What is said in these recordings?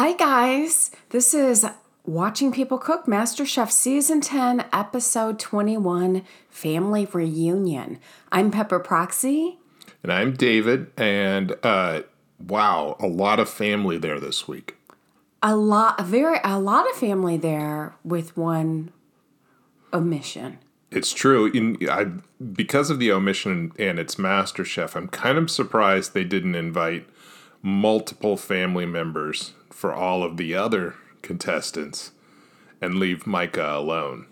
Hi, guys. This is Watching People Cook MasterChef Season 10, Episode 21 Family Reunion. I'm Pepper Proxy. And I'm David, and uh, wow, a lot of family there this week. A lot, a very, a lot of family there with one omission. It's true. In, I, because of the omission and it's MasterChef, I'm kind of surprised they didn't invite multiple family members for all of the other contestants and leave Micah alone.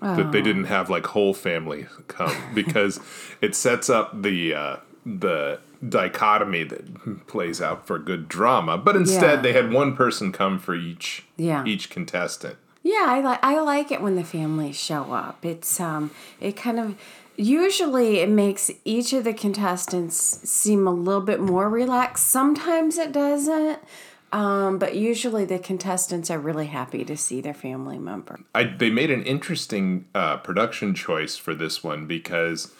That they didn't have like whole family come because it sets up the uh, the dichotomy that plays out for good drama. But instead, Yeah. they had one person come for each Yeah. each contestant. Yeah, I like I like it when the families show up. It's um it kind of usually it makes each of the contestants seem a little bit more relaxed. Sometimes it doesn't. Um, but usually the contestants are really happy to see their family member. I, they made an interesting uh, production choice for this one because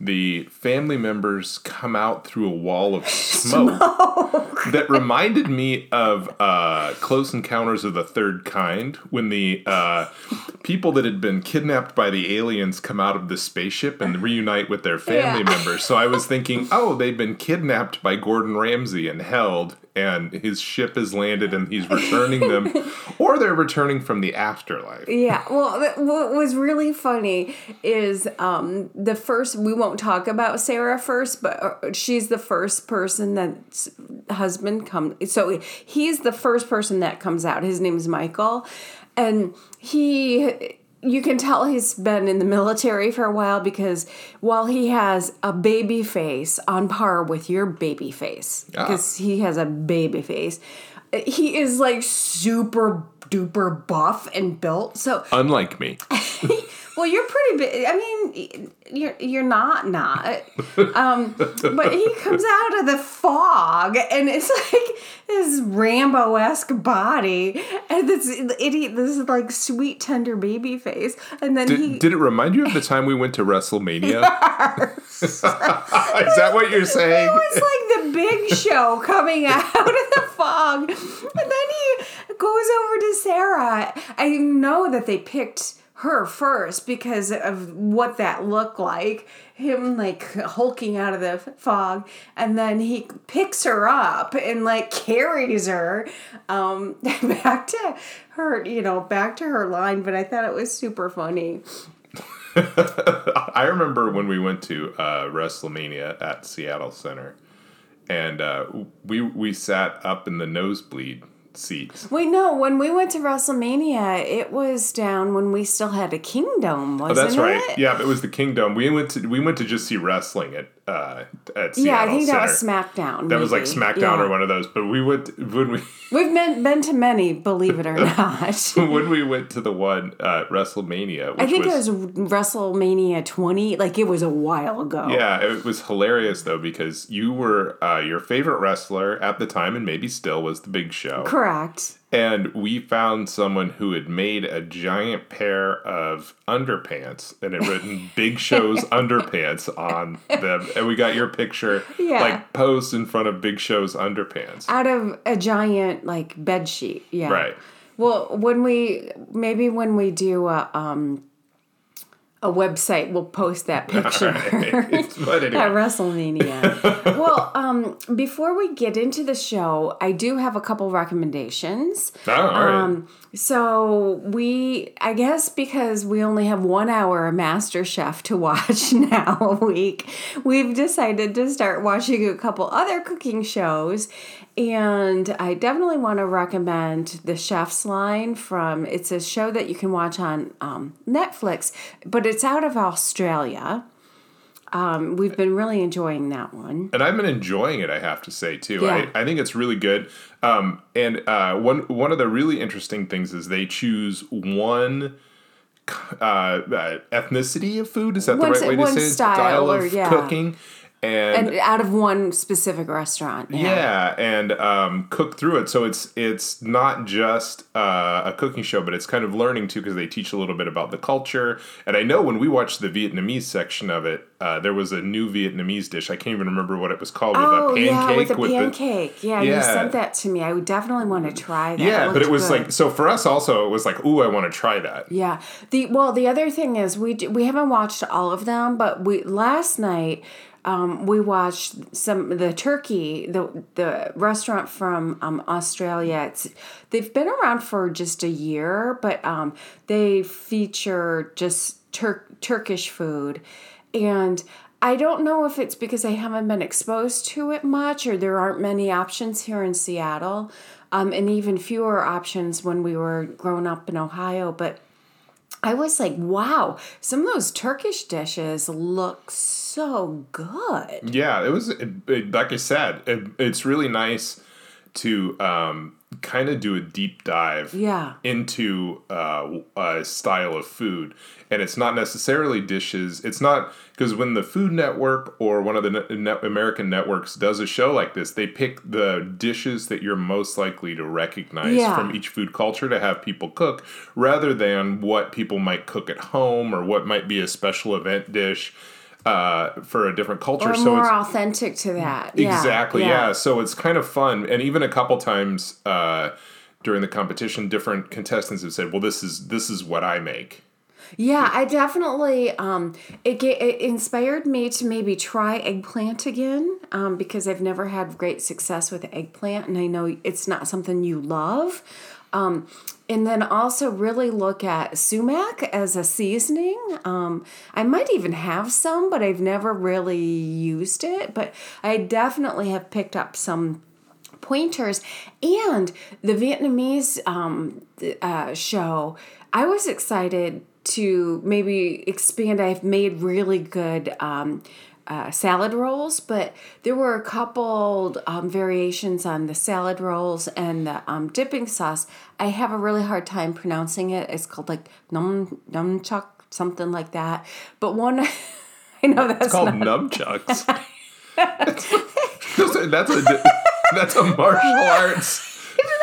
the family members come out through a wall of smoke, that reminded me of uh, Close Encounters of the Third Kind when the uh, people that had been kidnapped by the aliens come out of the spaceship and reunite with their family Yeah. members. So I was thinking, oh, they've been kidnapped by Gordon Ramsay and held. And his ship has landed and he's returning them, or they're returning from the afterlife. Yeah, well, what was really funny is um, the first. We won't talk about Sarah first, but uh, she's the first person that's husband comes. So he's the first person that comes out. His name is Michael, and he. You can tell he's been in the military for a while because while he has a baby face on par with your baby face, ah. because he has a baby face, he is like super duper buff and built. So, Unlike me. well, you're pretty big. I mean, you're you're not not. Um, but he comes out of the fog, and it's like this Rambo esque body, and this idiot, this like sweet tender baby face, and then he. Did, did it remind you of the time we went to WrestleMania? Is that what you're saying? It was like the big show coming out of the fog. And then he goes over to Sarah. I know that they picked her first because of what that looked like. Him like hulking out of the fog. And then he picks her up and like carries her um, back to her, you know, back to her line. But I thought it was super funny. I remember when we went to uh, WrestleMania at Seattle Center, and uh, we we sat up in the nosebleed seats. Wait, no. When we went to WrestleMania, it was down when we still had a Kingdome, wasn't Oh, that's right. it? Yeah, it was the Kingdome. We went to we went to just see wrestling at uh, at Seattle Yeah, I think Center. that was SmackDown. That was like. SmackDown Yeah. or one of those. But we went when we We've been been to many, believe it or not. when we went to the one uh, WrestleMania. I think was, it was WrestleMania 20. Like it was a while ago. Yeah, it was hilarious though because you were uh, your favorite wrestler at the time and maybe still was the Big Show. Correct. And we found someone who had made a giant pair of underpants and had written Big Show's underpants on them. And we got your picture Yeah. like posed in front of Big Show's underpants. Out of a giant like bed sheet. Yeah. Right. Well, when we maybe when we do a um a website, we'll post that picture. but anyway. At WrestleMania. well, um, before we get into the show, I do have a couple recommendations. Oh, all right. So we, I guess, because we only have one hour of MasterChef to watch now a week, we've decided to start watching a couple other cooking shows. And I definitely want to recommend the Chef's Line from. It's a show that you can watch on um, Netflix, but it's out of Australia. Um, we've been really enjoying that one. and I've been enjoying it. I have to say too. Yeah. I, I think it's really good. Um, and uh, one one of the really interesting things is they choose one uh, uh, ethnicity of food. Is that One the right way to one say it? style or- of yeah. cooking. And, and out of one specific restaurant. yeah, and um, cook through it. So it's it's not just uh, a cooking show, but it's kind of learning too because they teach a little bit about the culture. And I know when we watched the Vietnamese section of it, uh, there was a new Vietnamese dish. I can't even remember what it was called. Oh with a pancake yeah, with the with the- pancake. yeah, you Yeah. sent that to me. I would definitely want to try that. yeah, but it was good. like so for us also. It was like, ooh, I want to try that. Yeah. The well, the other thing is we we haven't watched all of them, but we last night um, we watched some the turkey the the restaurant from um, Australia. It's they've been around for just a year, but um, they feature just Tur- Turkish food, and. I don't know if it's because I haven't been exposed to it much or there aren't many options here in Seattle, um, and even fewer options when we were growing up in Ohio. But I was like, wow, some of those Turkish dishes look so good. Yeah, it was it, it- like I said. It, it's really nice to um, kind of do a deep dive Yeah. into uh, a style of food, and it's not necessarily dishes. It's not because when the Food Network or one of the net, American networks does a show like this, they pick the dishes that you're most likely to recognize Yeah. from each food culture to have people cook, rather than what people might cook at home or what might be a special event dish. Uh, for a different culture, Or so more authentic to that. Yeah, Exactly. Yeah. So it's kind of fun, and even a couple times uh, during the competition, different contestants have said, "Well, this is this is what I make." Yeah, I definitely um it it inspired me to maybe try eggplant again um because I've never had great success with eggplant and I know it's not something you love. Um and then also really look at sumac as a seasoning. Um I might even have some, but I've never really used it, but I definitely have picked up some pointers and the Vietnamese um, uh, show. I was excited to maybe expand. I've made really good um, uh, salad rolls, but there were a couple um, variations on the salad rolls and the um, dipping sauce. I have a really hard time pronouncing it. It's called like num numchuck, something like that. But one, I know that's It's called not. nunchucks. that's a di- that's a martial arts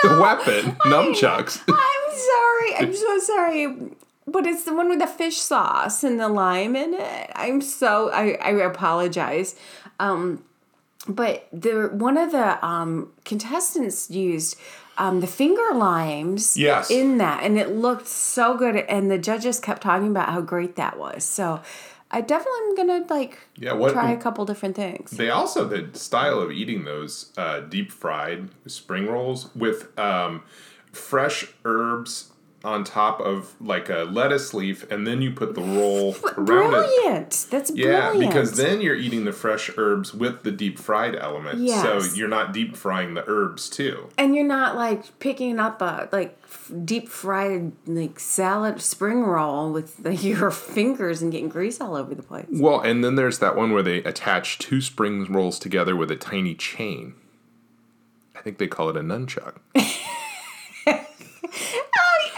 weapon. numchucks. I'm sorry. I'm so sorry. But it's the one with the fish sauce and the lime in it. I'm so I, I apologize. Um but the one of the um contestants used um the finger limes Yes. in that and it looked so good and the judges kept talking about how great that was. So I definitely am gonna like Yeah, what- try a couple different things. They also the style of eating those uh, deep fried spring rolls with um, fresh herbs on top of like a lettuce leaf, and then you put the roll around it. Brilliant. That's Yeah, brilliant. because then you're eating the fresh herbs with the deep fried element. Yes. So you're not deep frying the herbs too. and you're not like picking up a like deep fried like salad spring roll with the, your fingers and getting grease all over the place. Well, and then there's that one where they attach two spring rolls together with a tiny chain. I think they call it a nunchuck.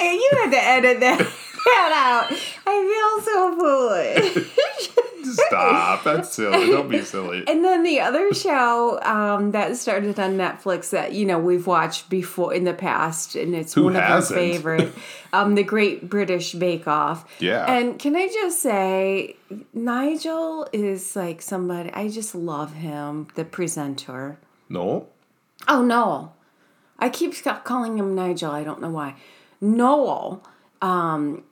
You had to edit that, that out. I feel so foolish. Stop. That's silly. Don't be silly. And then the other show um, that started on Netflix that you know we've watched before in the past, and it's Who one of our hasn't? favorite, um, the Great British Bake Off. Yeah. And can I just say, Nigel is like somebody I just love him, the presenter. No? Oh, Noel. I keep ca- calling him Nigel. I don't know why. Noel. Um,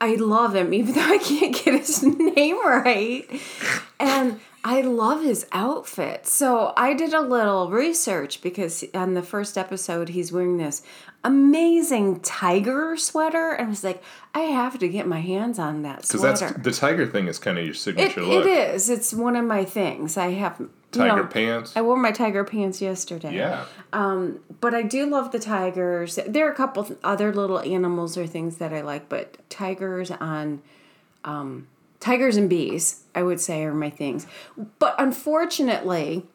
I love him, even though I can't get his name right. And I love his outfit. So I did a little research because on the first episode, he's wearing this amazing tiger sweater. And I was like, I have to get my hands on that Because sweater. that's the tiger thing is kind of your signature it look. It is. It's one of my things. I have Tiger pants. I wore my tiger pants yesterday. yeah. But I do love the tigers. There are a couple other little animals or things that I like, but tigers on um, tigers and bees, I would say, are my things. But unfortunately,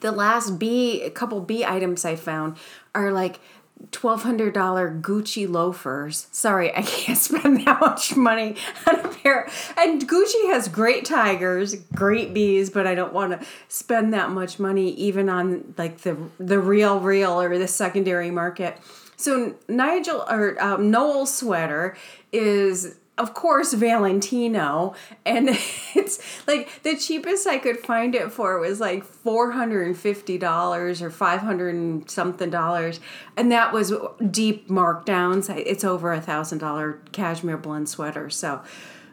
the last bee, a couple bee items I found are like $1,200 Gucci loafers. Sorry, I can't spend that much money on a pair. And Gucci has great tigers, great bees, but I don't want to spend that much money even on like the the real real or the secondary market. So Nigel or um, sweater is of course Valentino. And it's like the cheapest I could find it for was like $450 or 500 and something dollars. And that was deep markdowns. It's over a thousand dollar cashmere blend sweater. So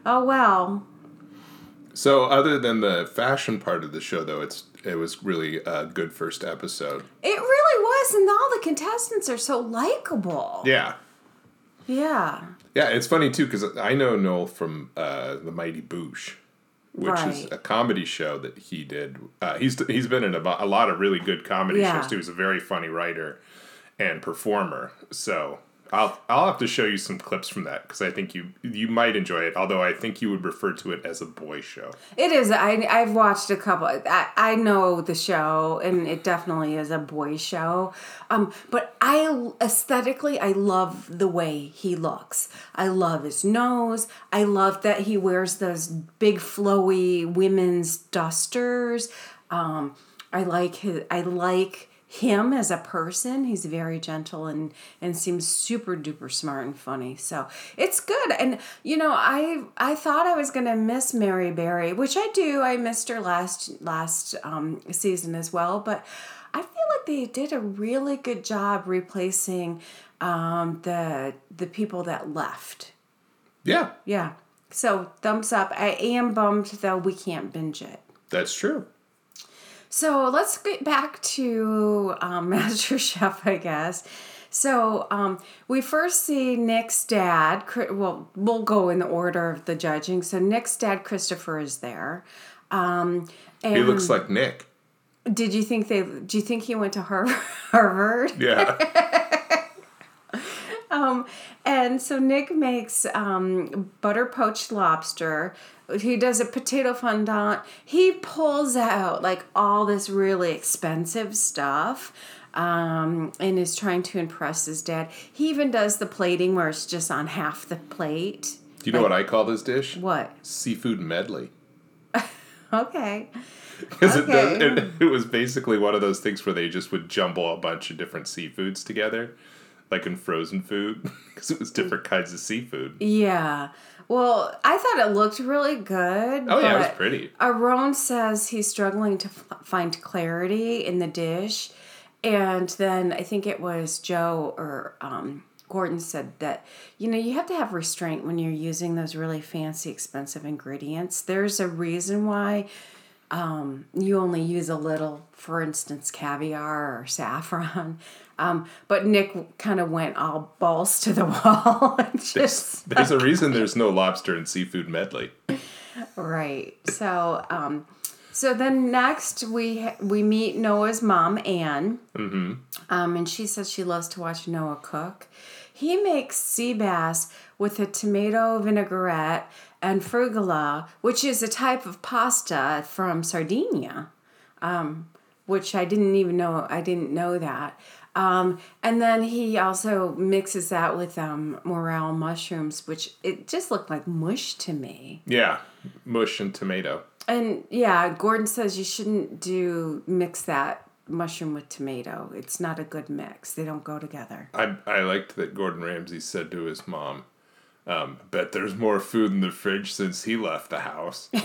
oh well. So, other than the fashion part of the show, though, it's it was really a good first episode. it really was. And all the contestants are so likable. Yeah, yeah yeah. It's funny too because I know Noel from uh, the Mighty Boosh, which is a comedy show that he did. Uh, he's he's been in a, a lot of really good comedy Yeah. shows too. He's a very funny writer and performer. So. I'll, I'll have to show you some clips from that because I think you you might enjoy it. Although I think you would refer to it as a boy show. It is. I I've watched a couple. I, I know the show, and it definitely is a boy show. Um, but I aesthetically, I love the way he looks. I love his nose. I love that he wears those big flowy women's dusters. Um, I like his. I like him as a person. He's very gentle and and seems super duper smart and funny. So it's good. And you know, I I thought I was gonna miss Mary Berry, which I do. I missed her last last um, season as well, but. I feel like they did a really good job replacing um, the the people that left. Yeah, Yeah. So thumbs up. I am bummed though we can't binge it. that's true. So let's get back to um, Master Chef, I guess. So um, we first see Nick's dad. Well, we'll go in the order of the judging. So Nick's dad, Christopher, is there. Um, and He looks like Nick. Did you think they? Do you think he went to Har- Harvard? Yeah. And so Nick makes um, butter poached lobster. He does a potato fondant. He pulls out like all this really expensive stuff um, and is trying to impress his dad. He even does the plating where it's just on half the plate. Do you know what I call this dish? What? Seafood medley. Okay. Because it, Okay. it, it was basically one of those things where they just would jumble a bunch of different seafoods together, like in frozen food, because it was different kinds of seafood. Yeah. Well, I thought it looked really good. Oh, yeah, it was pretty. Aarón says he's struggling to f- find clarity in the dish. And then I think it was Joe or um, Gordon said that, you know, you have to have restraint when you're using those really fancy, expensive ingredients. There's a reason why um, you only use a little, for instance, caviar or saffron. Um, but Nick kind of went all balls to the wall and just There's a reason there's no lobster in seafood medley. Right. So, um, so then next we we meet Noah's mom, Anne, mm-hmm. um, and she says she loves to watch Noah cook. He makes sea bass with a tomato vinaigrette and fregola, which is a type of pasta from Sardinia, um, which I didn't even know. I didn't know that. Um, and then he also mixes that with um, morel mushrooms, which it just looked like mush to me. Yeah, mush and tomato. And yeah, Gordon says you shouldn't do mix that mushroom with tomato. It's not a good mix. They don't go together. I, I liked that Gordon Ramsay said to his mom, um, bet there's more food in the fridge since he left the house.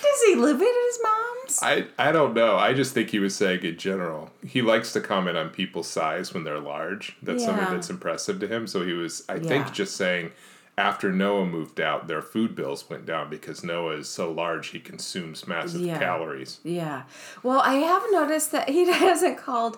Does he live at his mom's? I, I don't know. I just think he was saying in general. He likes to comment on people's size when they're large. That's something that's impressive to him. So he was, I Yeah. think, just saying after Noah moved out, their food bills went down because Noah is so large he consumes massive Yeah. calories. Yeah. Well, I have noticed that he hasn't called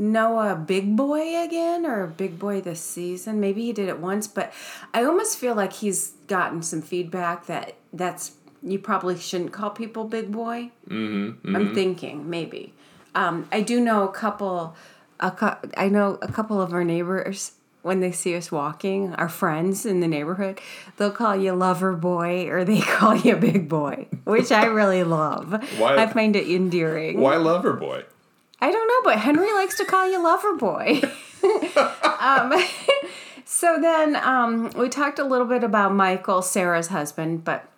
Noah Big Boy again or Big Boy this season. Maybe he did it once, but I almost feel like he's gotten some feedback that that's you probably shouldn't call people Big Boy. Mm-hmm, I'm thinking maybe. Um, I do know a couple. A cou- I know a couple of our neighbors when they see us walking, our friends in the neighborhood, they'll call you lover boy or they call you big boy, which I really love. Why- I find it endearing. Why Lover Boy? I don't know, but Henry likes to call you lover boy. um, so then um, we talked a little bit about Michael, Sarah's husband, but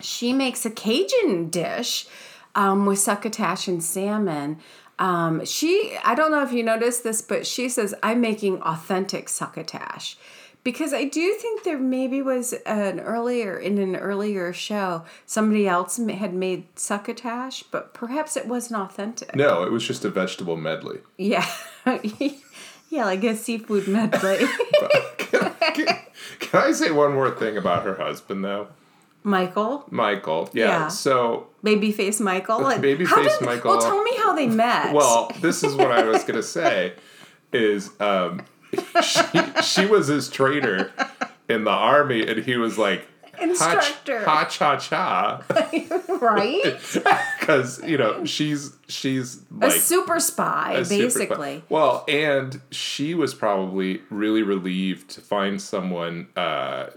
she makes a Cajun dish um, with succotash and salmon. Um, she, I don't know if you noticed this, but she says, I'm making authentic succotash. Because I do think there maybe was an earlier, in an earlier show, somebody else had made succotash, but perhaps it wasn't authentic. No, it was just a vegetable medley. Yeah. yeah, like a seafood medley. can, can- can I say one more thing about her husband, though? Michael, Michael. Yeah. Yeah. So, babyface Michael. and- Babyface did- Michael. Well, tell me how they met. well, this is what I was going to say is um, she, she was his trainer in the army, and he was like, Instructor. Ha cha cha. right? Because, you know, she's, she's a super spy, a super basically. Well, and she was probably really relieved to find someone uh,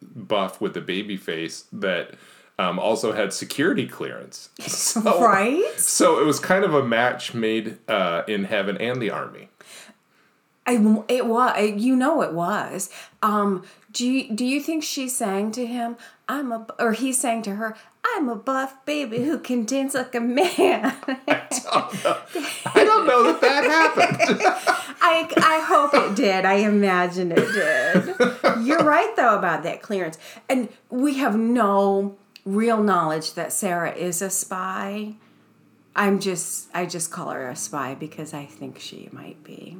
buff with a baby face that um, also had security clearance. So, Right? So it was kind of a match made uh, in heaven and the army. I, it was, you know, it was. Um, do you, do you think she sang to him? I'm a, or he sang to her. I'm a buff baby who can dance like a man. I don't know that that happened. I, I hope it did. I imagine it did. You're right though about that clearance, and we have no real knowledge that Sarah is a spy. I'm just I just call her a spy because I think she might be.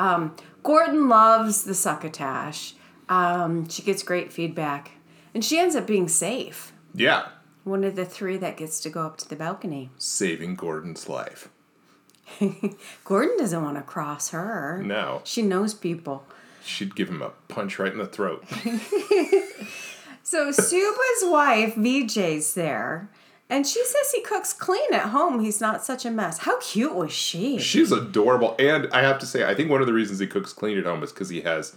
Um, Gordon loves the succotash. Um, she gets great feedback, and she ends up being safe. yeah. One of the three that gets to go up to the balcony. Saving Gordon's life. Gordon doesn't want to cross her. No. She knows people. She'd give him a punch right in the throat. So Subha's wife, VJ's there, and she says he cooks clean at home. He's not such a mess. How cute was she? She's adorable. And I have to say, I think one of the reasons he cooks clean at home is because he has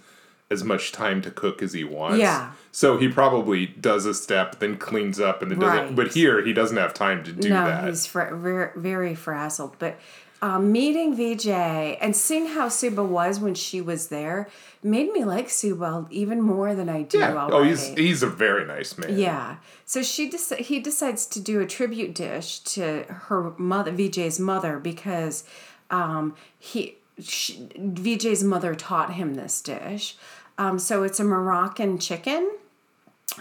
as much time to cook as he wants. Yeah. So he probably does a step, then cleans up, and then does it. But here, he doesn't have time to do no, that. he's very, very frazzled. But um, meeting VJ and seeing how Subha was when she was there made me like Subha even more than I do yeah. already. Oh, he's he's a very nice man. Yeah. So she dec- he decides to do a tribute dish to her mother, VJ's mother, because um, he she, VJ's mother taught him this dish. Um, so it's a Moroccan chicken.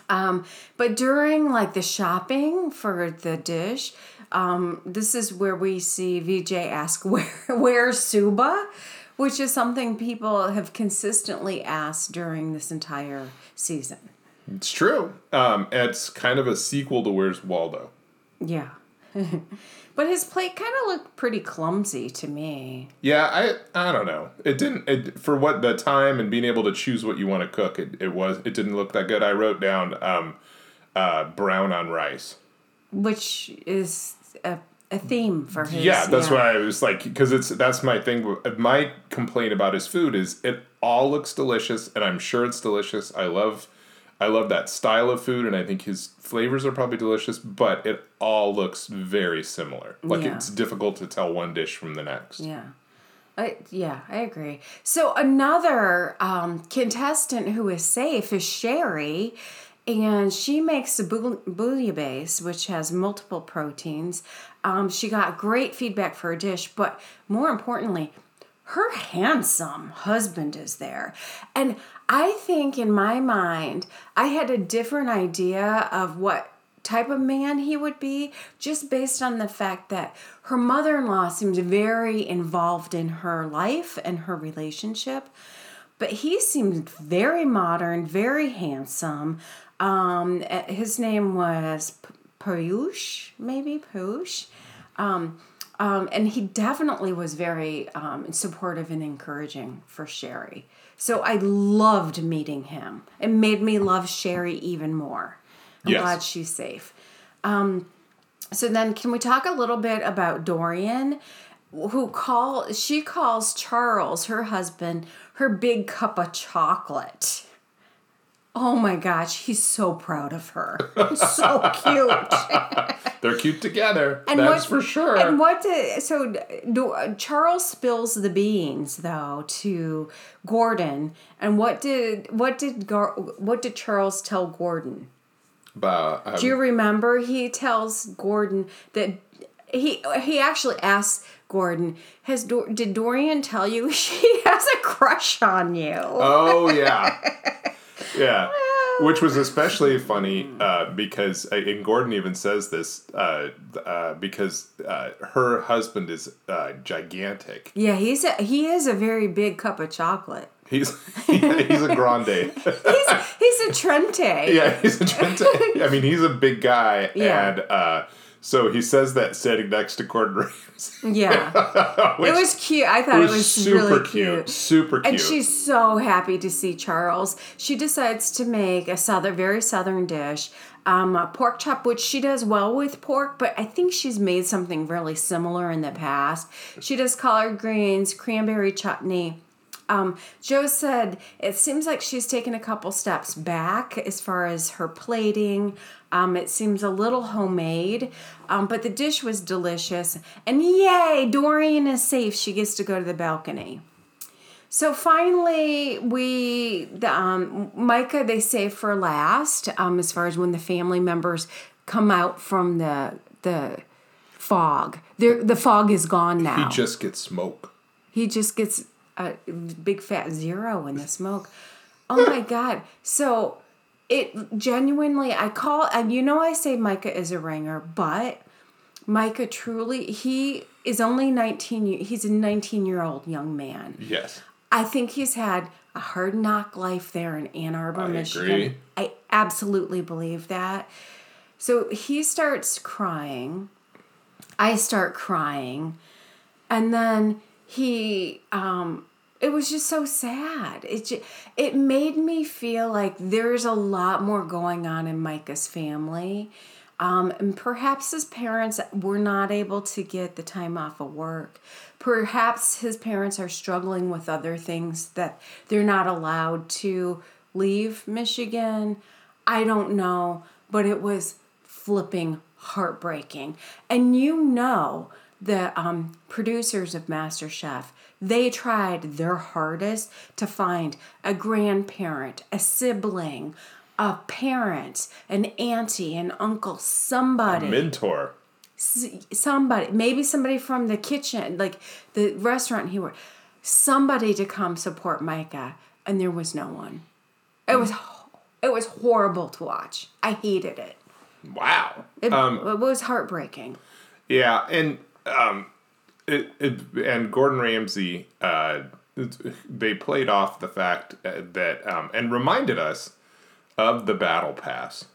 Um, but during like the shopping for the dish, um, this is where we see VJ ask where where's Subha, which is something people have consistently asked during this entire season. It's true. Um, it's kind of a sequel to Where's Waldo. Yeah. but his plate kind of looked pretty clumsy to me. Yeah, I I don't know. It didn't it, for what the time and being able to choose what you want to cook. It, it was it didn't look that good. I wrote down um, uh, brown on rice. Which is a, a theme for his. Yeah, that's why I was like, because it's that's my thing. My complaint about his food is it all looks delicious, and I'm sure it's delicious. I love, I love that style of food, and I think his flavors are probably delicious. But it all looks very similar. Like Yeah. it's difficult to tell one dish from the next. Yeah. I, yeah, I agree. So another um, contestant who is safe is Shari, and she makes boul- bouillabaisse, which has multiple proteins. Um, she got great feedback for her dish, but more importantly, her handsome husband is there. And I think in my mind, I had a different idea of what type of man he would be just based on the fact that her mother-in-law seems very involved in her life and her relationship but he seemed very modern very handsome um, eh, his name was Payush maybe Payush um, um, and he definitely was very um, supportive and encouraging for Shari. So I loved meeting him. It made me love Shari even more. I'm Yes. glad she's safe. Um, so then, can we talk a little bit about Dorian, who call she calls Charles, her husband, her big cup of chocolate. Oh my gosh, he's so proud of her. so cute. They're cute together. And that's what- for sure. And what did so do, Charles spills the beans though to Gordon, and what did what did Gar, what did Charles tell Gordon? but, um, Do you remember? He tells Gordon that he he actually asks Gordon, "Has Dor- did Dorian tell you she has a crush on you?" Oh yeah, yeah. Which was especially funny uh, because, uh, and Gordon even says this uh, uh, because uh, her husband is uh, gigantic. Yeah, he's a, he is a very big cup of chocolate. He's he's a grande. He's he's a Trenta. yeah, he's a Trent. I mean, he's a big guy, Yeah. and uh, so he says that sitting next to Gordon Ramsay. Yeah. which It was cute. I thought it was, super really cute, cute. super cute. And she's so happy to see Charles. She decides to make a southern, very southern dish, um, a pork chop, which she does well with pork, but I think she's made something really similar in the past. She does collard greens, cranberry chutney. Um, Joe said it seems like she's taken a couple steps back as far as her plating. Um, it seems a little homemade, um, but the dish was delicious. And yay, Dorian is safe. She gets to go to the balcony. So finally, we the um, Micah they save for last. Um, as far as when the family members come out from the the fog, They're, the fog is gone now. he just gets smoke. He just gets a big fat zero in the smoke. Oh my god! So it genuinely, I call, and you know, I say Micah is a ringer, but Micah truly, he is only nineteen. He's a nineteen-year-old young man. Yes. I think he's had a hard knock life there in Ann Arbor, I Michigan. agree. I absolutely believe that. So he starts crying. I start crying. And then he um it was just so sad. It just, it made me feel like there's a lot more going on in Micah's family. Um, and perhaps his parents were not able to get the time off of work. Perhaps his parents are struggling with other things that they're not allowed to leave Michigan. I don't know, but it was flipping heartbreaking. And you know, the um, producers of MasterChef, they tried their hardest to find a grandparent, a sibling, a parent, an auntie, an uncle, somebody A Mentor. somebody, maybe somebody from the kitchen, like the restaurant he worked, somebody to come support Micah, and there was no one. It was it was horrible to watch. I hated it. Wow. It, it was heartbreaking. Yeah, and um, it, it and Gordon Ramsay, uh, they played off the fact uh, that um, and reminded us of the battle pass.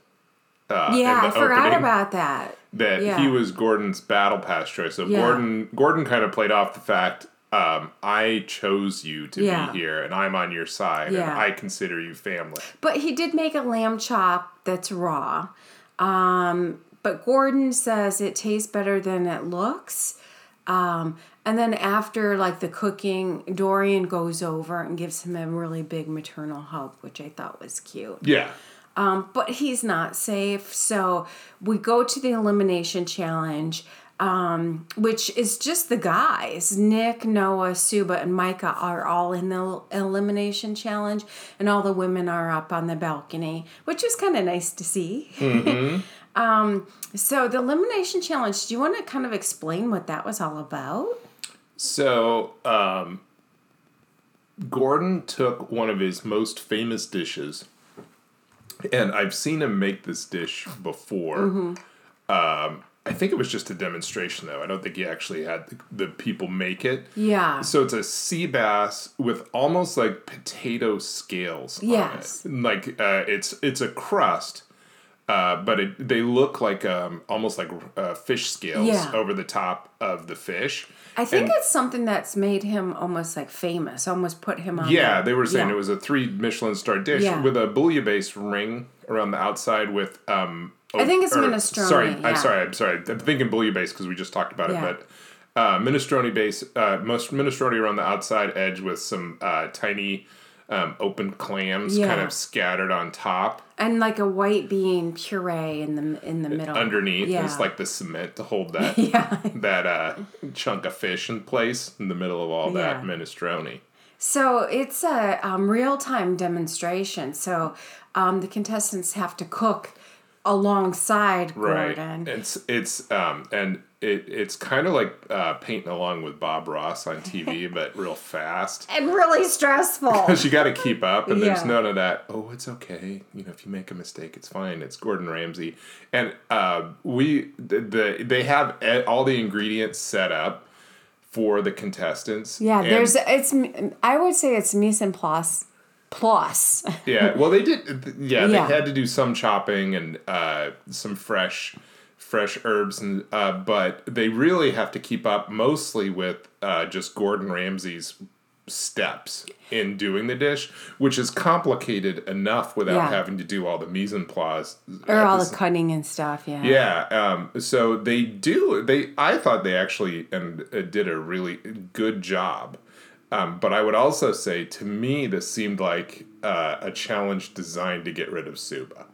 Uh, Yeah, I forgot about that. that. yeah. He was Gordon's battle pass choice. So Yeah. Gordon, Gordon kind of played off the fact. Um, I chose you to Yeah. be here, and I'm on your side, and I consider you family. But he did make a lamb chop that's raw. Um, but Gordon says it tastes better than it looks. Um, and then after like the cooking, Dorian goes over and gives him a really big maternal hug, which I thought was cute. Yeah, Um, but he's not safe. So we go to the elimination challenge, um, which is just the guys. Nick, Noah, Subha, and Micah are all in the elimination challenge, and all the women are up on the balcony, which was kind of nice to see. um, so the elimination challenge, do you want to kind of explain what that was all about? So, um, Gordon took one of his most famous dishes, and I've seen him make this dish before. Mm-hmm. Um, I think it was just a demonstration, though. I don't think he actually had the, the people make it. Yeah. So it's a sea bass with almost like potato scales. Yes. On it. Like uh, it's it's a crust, uh, but it, they look like um, almost like uh, fish scales Yeah. over the top of the fish. I think And- it's something that's made him almost like famous, almost put him on. Yeah, the- they were saying yeah. it was a three Michelin star dish Yeah. with a bouillabaisse ring around the outside with. Um, I think it's or- minestrone, Sorry. I'm sorry, I'm sorry. I'm thinking bouillabaisse because we just talked about it, but uh, minestrone base, uh, most minestrone around the outside edge with some uh, tiny um, open clams kind of scattered on top. and like a white bean puree in the in the middle. Underneath Yeah. is like the cement to hold that Yeah. that uh, chunk of fish in place in the middle of all that Yeah. minestrone. So it's a um, real time demonstration. So um, the contestants have to cook alongside Right. Gordon. It's it's um and it it's kind of like uh, painting along with Bob Ross on TV, but real fast. And really stressful. Because you got to keep up, and there's none of that. Oh, it's okay. You know, if you make a mistake, it's fine. It's Gordon Ramsay, and uh, we the, the they have all the ingredients set up for the contestants. yeah, there's it's. I would say it's mise en place. Plus, yeah. Well, they did. Yeah, they Yeah. had to do some chopping and uh, some fresh, fresh herbs, and uh, but they really have to keep up mostly with uh, just Gordon Ramsay's steps in doing the dish, which is complicated enough without Yeah. having to do all the mise en place or all the the cutting and stuff. Yeah. yeah. Um, so they do. They. I thought they actually and uh, did a really good job. Um, but I would also say, to me, this seemed like uh, a challenge designed to get rid of Subha.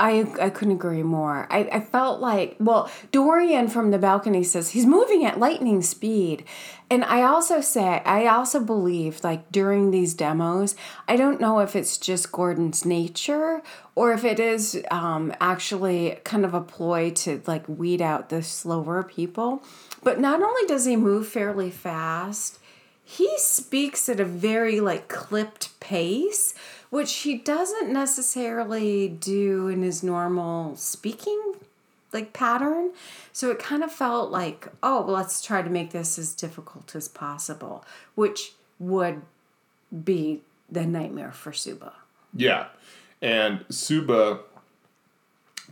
I, I couldn't agree more. I, I felt like, well, Dorian from the balcony says he's moving at lightning speed. And I also say, I also believe, like during these demos, I don't know if it's just Gordon's nature or if it is um, actually kind of a ploy to like weed out the slower people. But not only does he move fairly fast, he speaks at a very like clipped pace which he doesn't necessarily do in his normal speaking like pattern. So it kind of felt like oh well, let's try to make this as difficult as possible which would be the nightmare for Subha. Yeah, and Subha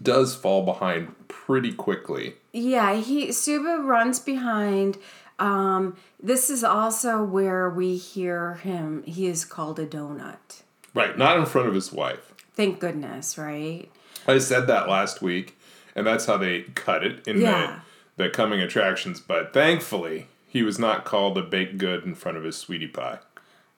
does fall behind pretty quickly. yeah he Subha runs behind um, this is also where we hear him he is called a donut Right, not in front of his wife. thank goodness right I said that last week, and that's how they cut it in Yeah. the the coming attractions. But thankfully, he was not called a baked good in front of his sweetie pie.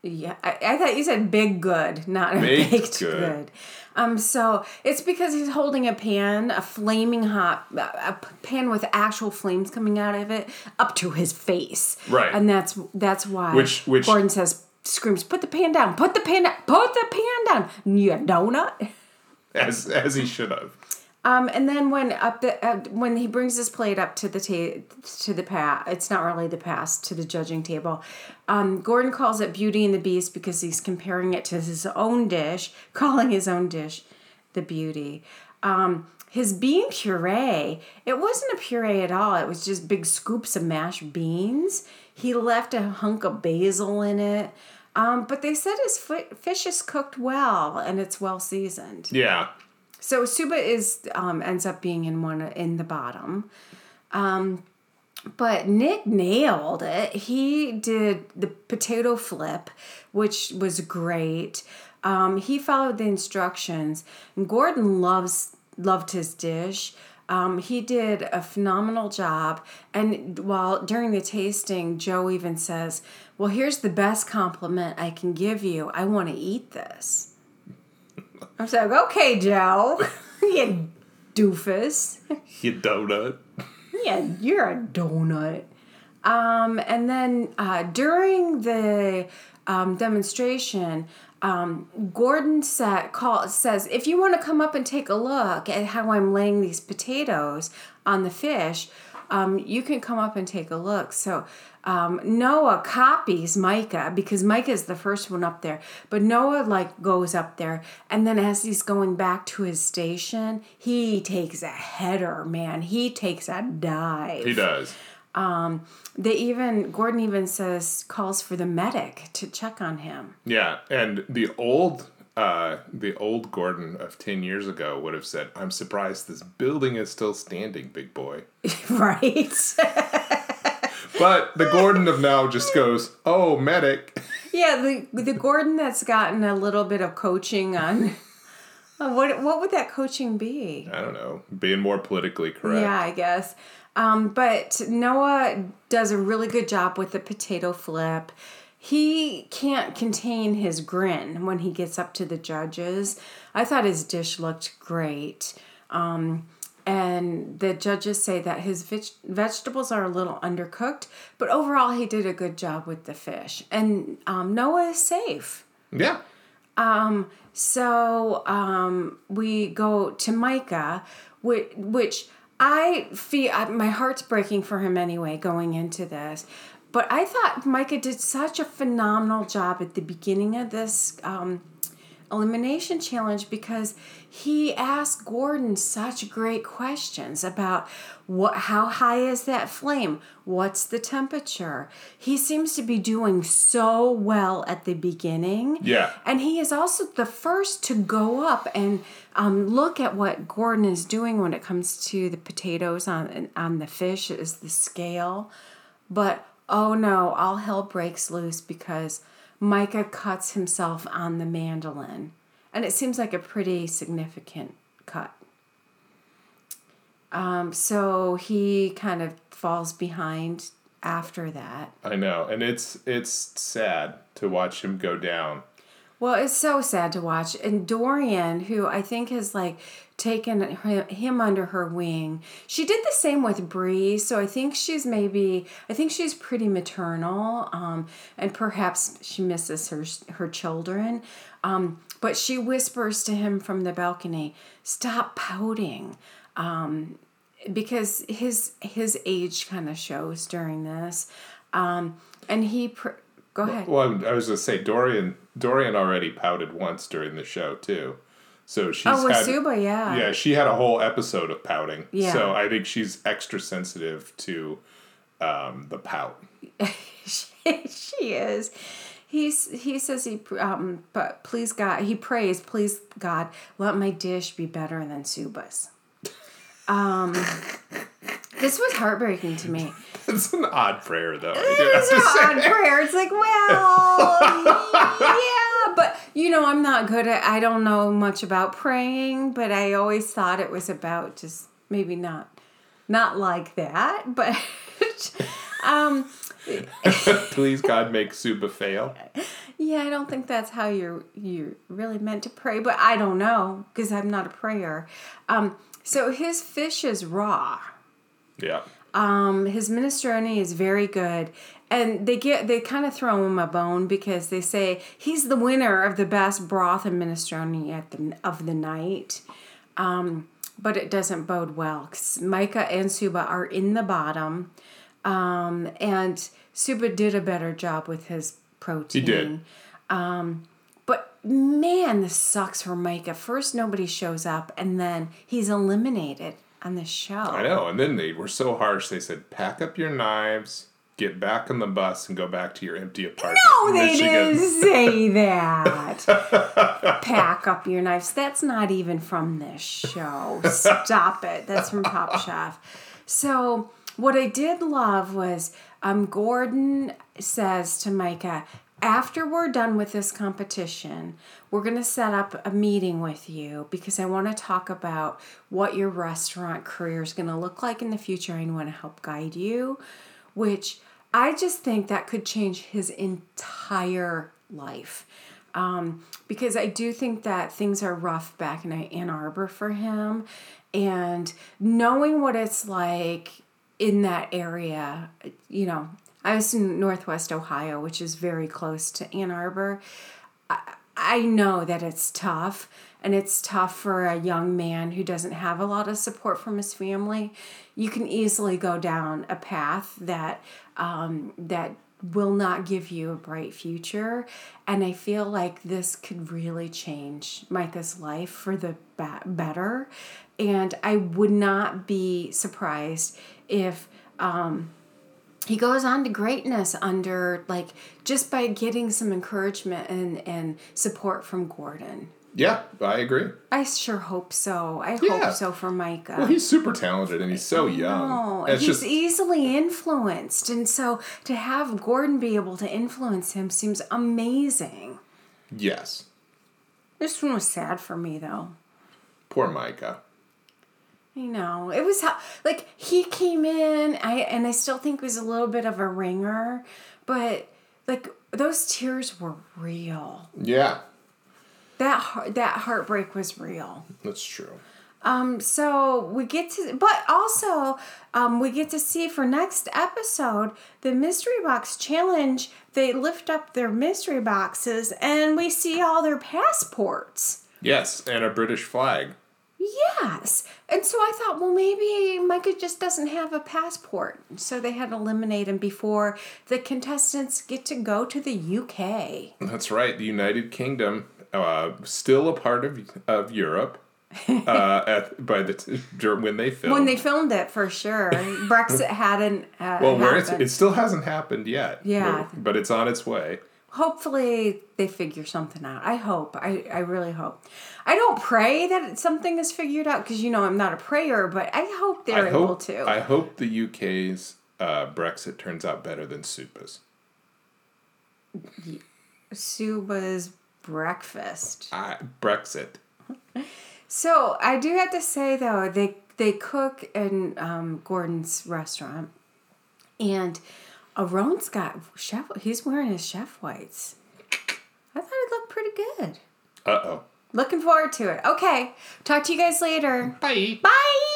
Yeah, I, I thought you said big good, not a Baked baked, good. good. Um, so it's because he's holding a pan, a flaming hot a pan with actual flames coming out of it, up to his face. Right. and that's that's why Which- which- Gordon says screams, "Put the pan down! Put the pan down! Put the pan down! You donut!" as as he should have. Um, and then when up the uh, when he brings his plate up to the ta- to the pass, it's not really the pass to the judging table. Um, Gordon calls it Beauty and the Beast because he's comparing it to his own dish, calling his own dish the Beauty. Um, his bean puree, it wasn't a puree at all. It was just big scoops of mashed beans. He left a hunk of basil in it. Um, but they said his fi- fish is cooked well and it's well seasoned. Yeah, So Subha is um, ends up being in one in the bottom. Um, but Nick nailed it. He did the potato flip, which was great. Um, he followed the instructions. And Gordon loves loved his dish. Um, he did a phenomenal job. And while during the tasting, Joe even says, "Well, here's the best compliment I can give you. I want to eat this." I was like, "Okay, Joe, you doofus." you donut. Yeah, you're a donut. Um, and then uh, during the um, demonstration, um, Gordon call, says, if you want to come up and take a look at how I'm laying these potatoes on the fish, um, you can come up and take a look. So um, Noah copies Micah because Micah is the first one up there. But Noah like goes up there, and then as he's going back to his station, he takes a header. Man, he takes a dive. He does. Um, they even Gordon even says calls for the medic to check on him. Yeah, and the old uh, the old Gordon of ten years ago would have said, "I'm surprised this building is still standing, big boy." right? But the Gordon of now just goes, "Oh, medic." yeah, the the Gordon that's gotten a little bit of coaching on what what would that coaching be? I don't know, being more politically correct. Yeah, I guess. Um, but Noah does a really good job with the potato flip. he can't contain his grin when he gets up to the judges. I thought his dish looked great. Um, and the judges say that his veg- vegetables are a little undercooked, but overall he did a good job with the fish. And um, Noah is safe. Yeah. Um, so um, we go to Micah, which, which I feel my heart's breaking for him anyway going into this. But I thought Micah did such a phenomenal job at the beginning of this um, elimination challenge because he asked Gordon such great questions about what how high is that flame? What's the temperature? He seems to be doing so well at the beginning. Yeah. And he is also the first to go up and um, look at what Gordon is doing when it comes to the potatoes on on the fish is the scale. But oh no, all hell breaks loose because Micah cuts himself on the mandolin. And it seems like a pretty significant cut. Um, so he kind of falls behind after that. I know, and it's it's sad to watch him go down. Well, it's so sad to watch. And Dorian, who I think has like taken him under her wing, she did the same with Bree. So I think she's maybe, I think she's pretty maternal, um, and perhaps she misses her her children. Um, but she whispers to him from the balcony, "Stop pouting." Um, because his his age kind of shows during this, um, and he pr- go ahead. Well, I was gonna say Dorian. Dorian already pouted once during the show too, so she's oh, with had, Subha, yeah, yeah, she had a whole episode of pouting. Yeah. So I think she's extra sensitive to um, the pout. she, she is. He's, he says he um but please God he prays please God let my dish be better than Subha's. Um, this was heartbreaking to me. It's an odd prayer, though. It's an odd prayer. It's like, well, yeah, but you know, I'm not good at. I don't know much about praying, but I always thought it was about just maybe not, not like that, but. um Please God make Subha fail. Yeah, I don't think that's how you're you really meant to pray, but I don't know because I'm not a prayer. Um, so his fish is raw. Yeah. Um, his minestrone is very good, and they get they kind of throw him a bone because they say he's the winner of the best broth and minestrone at the of the night. Um, but it doesn't bode well because Micah and Subha are in the bottom, um, and Subha did a better job with his protein. He did. Um, but man, this sucks for Micah. First, nobody shows up, and then he's eliminated on the show. I know. And then they were so harsh. They said, pack up your knives, get back on the bus, and go back to your empty apartment. No, they didn't say that. pack up your knives. That's not even from this show. Stop it. That's from Top Chef. So, what I did love was um, Gordon says to Micah, after we're done with this competition, we're going to set up a meeting with you because I want to talk about what your restaurant career is going to look like in the future. I want to help guide you, which I just think that could change his entire life. Um, because I do think that things are rough back in Ann Arbor for him. And knowing what it's like in that area, you know, I was in Northwest Ohio, which is very close to Ann Arbor. I, I know that it's tough, and it's tough for a young man who doesn't have a lot of support from his family. You can easily go down a path that um, that will not give you a bright future, and I feel like this could really change Micah's life for the better. And I would not be surprised if. Um, he goes on to greatness under like just by getting some encouragement and and support from Gordon. Yeah, I agree. I sure hope so. I Yeah. hope so for Micah. Well, he's super talented and he's so young. Oh, he's just easily influenced, and so to have Gordon be able to influence him seems amazing. yes. This one was sad for me though. Poor Micah. I know it was how like he came in. I and I still think was a little bit of a ringer, but like those tears were real. Yeah, That heart, that heartbreak was real. that's true. Um, so we get to, but also, um, we get to see for next episode the mystery box challenge. They lift up their mystery boxes and we see all their passports. Yes, and a British flag. Yes. And so I thought, well, maybe Micah just doesn't have a passport. So they had to eliminate him before the contestants get to go to the UK. That's right. The United Kingdom, uh, still a part of of Europe. uh, at by the t- when they filmed. When they filmed it, for sure. Brexit hadn't. Uh, well, where it's, it still hasn't happened yet. Yeah. but, but it's on its way. Hopefully they figure something out. I hope. I, I really hope. I don't pray that something is figured out because you know I'm not a prayer, but I hope they're I able hope to. I hope the UK's uh, Brexit turns out better than Supa's. Subha's breakfast. I, Brexit. So I do have to say though, they they cook in um, Gordon's restaurant, and Aarón's got chef. He's wearing his chef whites. I thought it looked pretty good. Uh oh. Looking forward to it. Okay, talk to you guys later. Bye. Bye.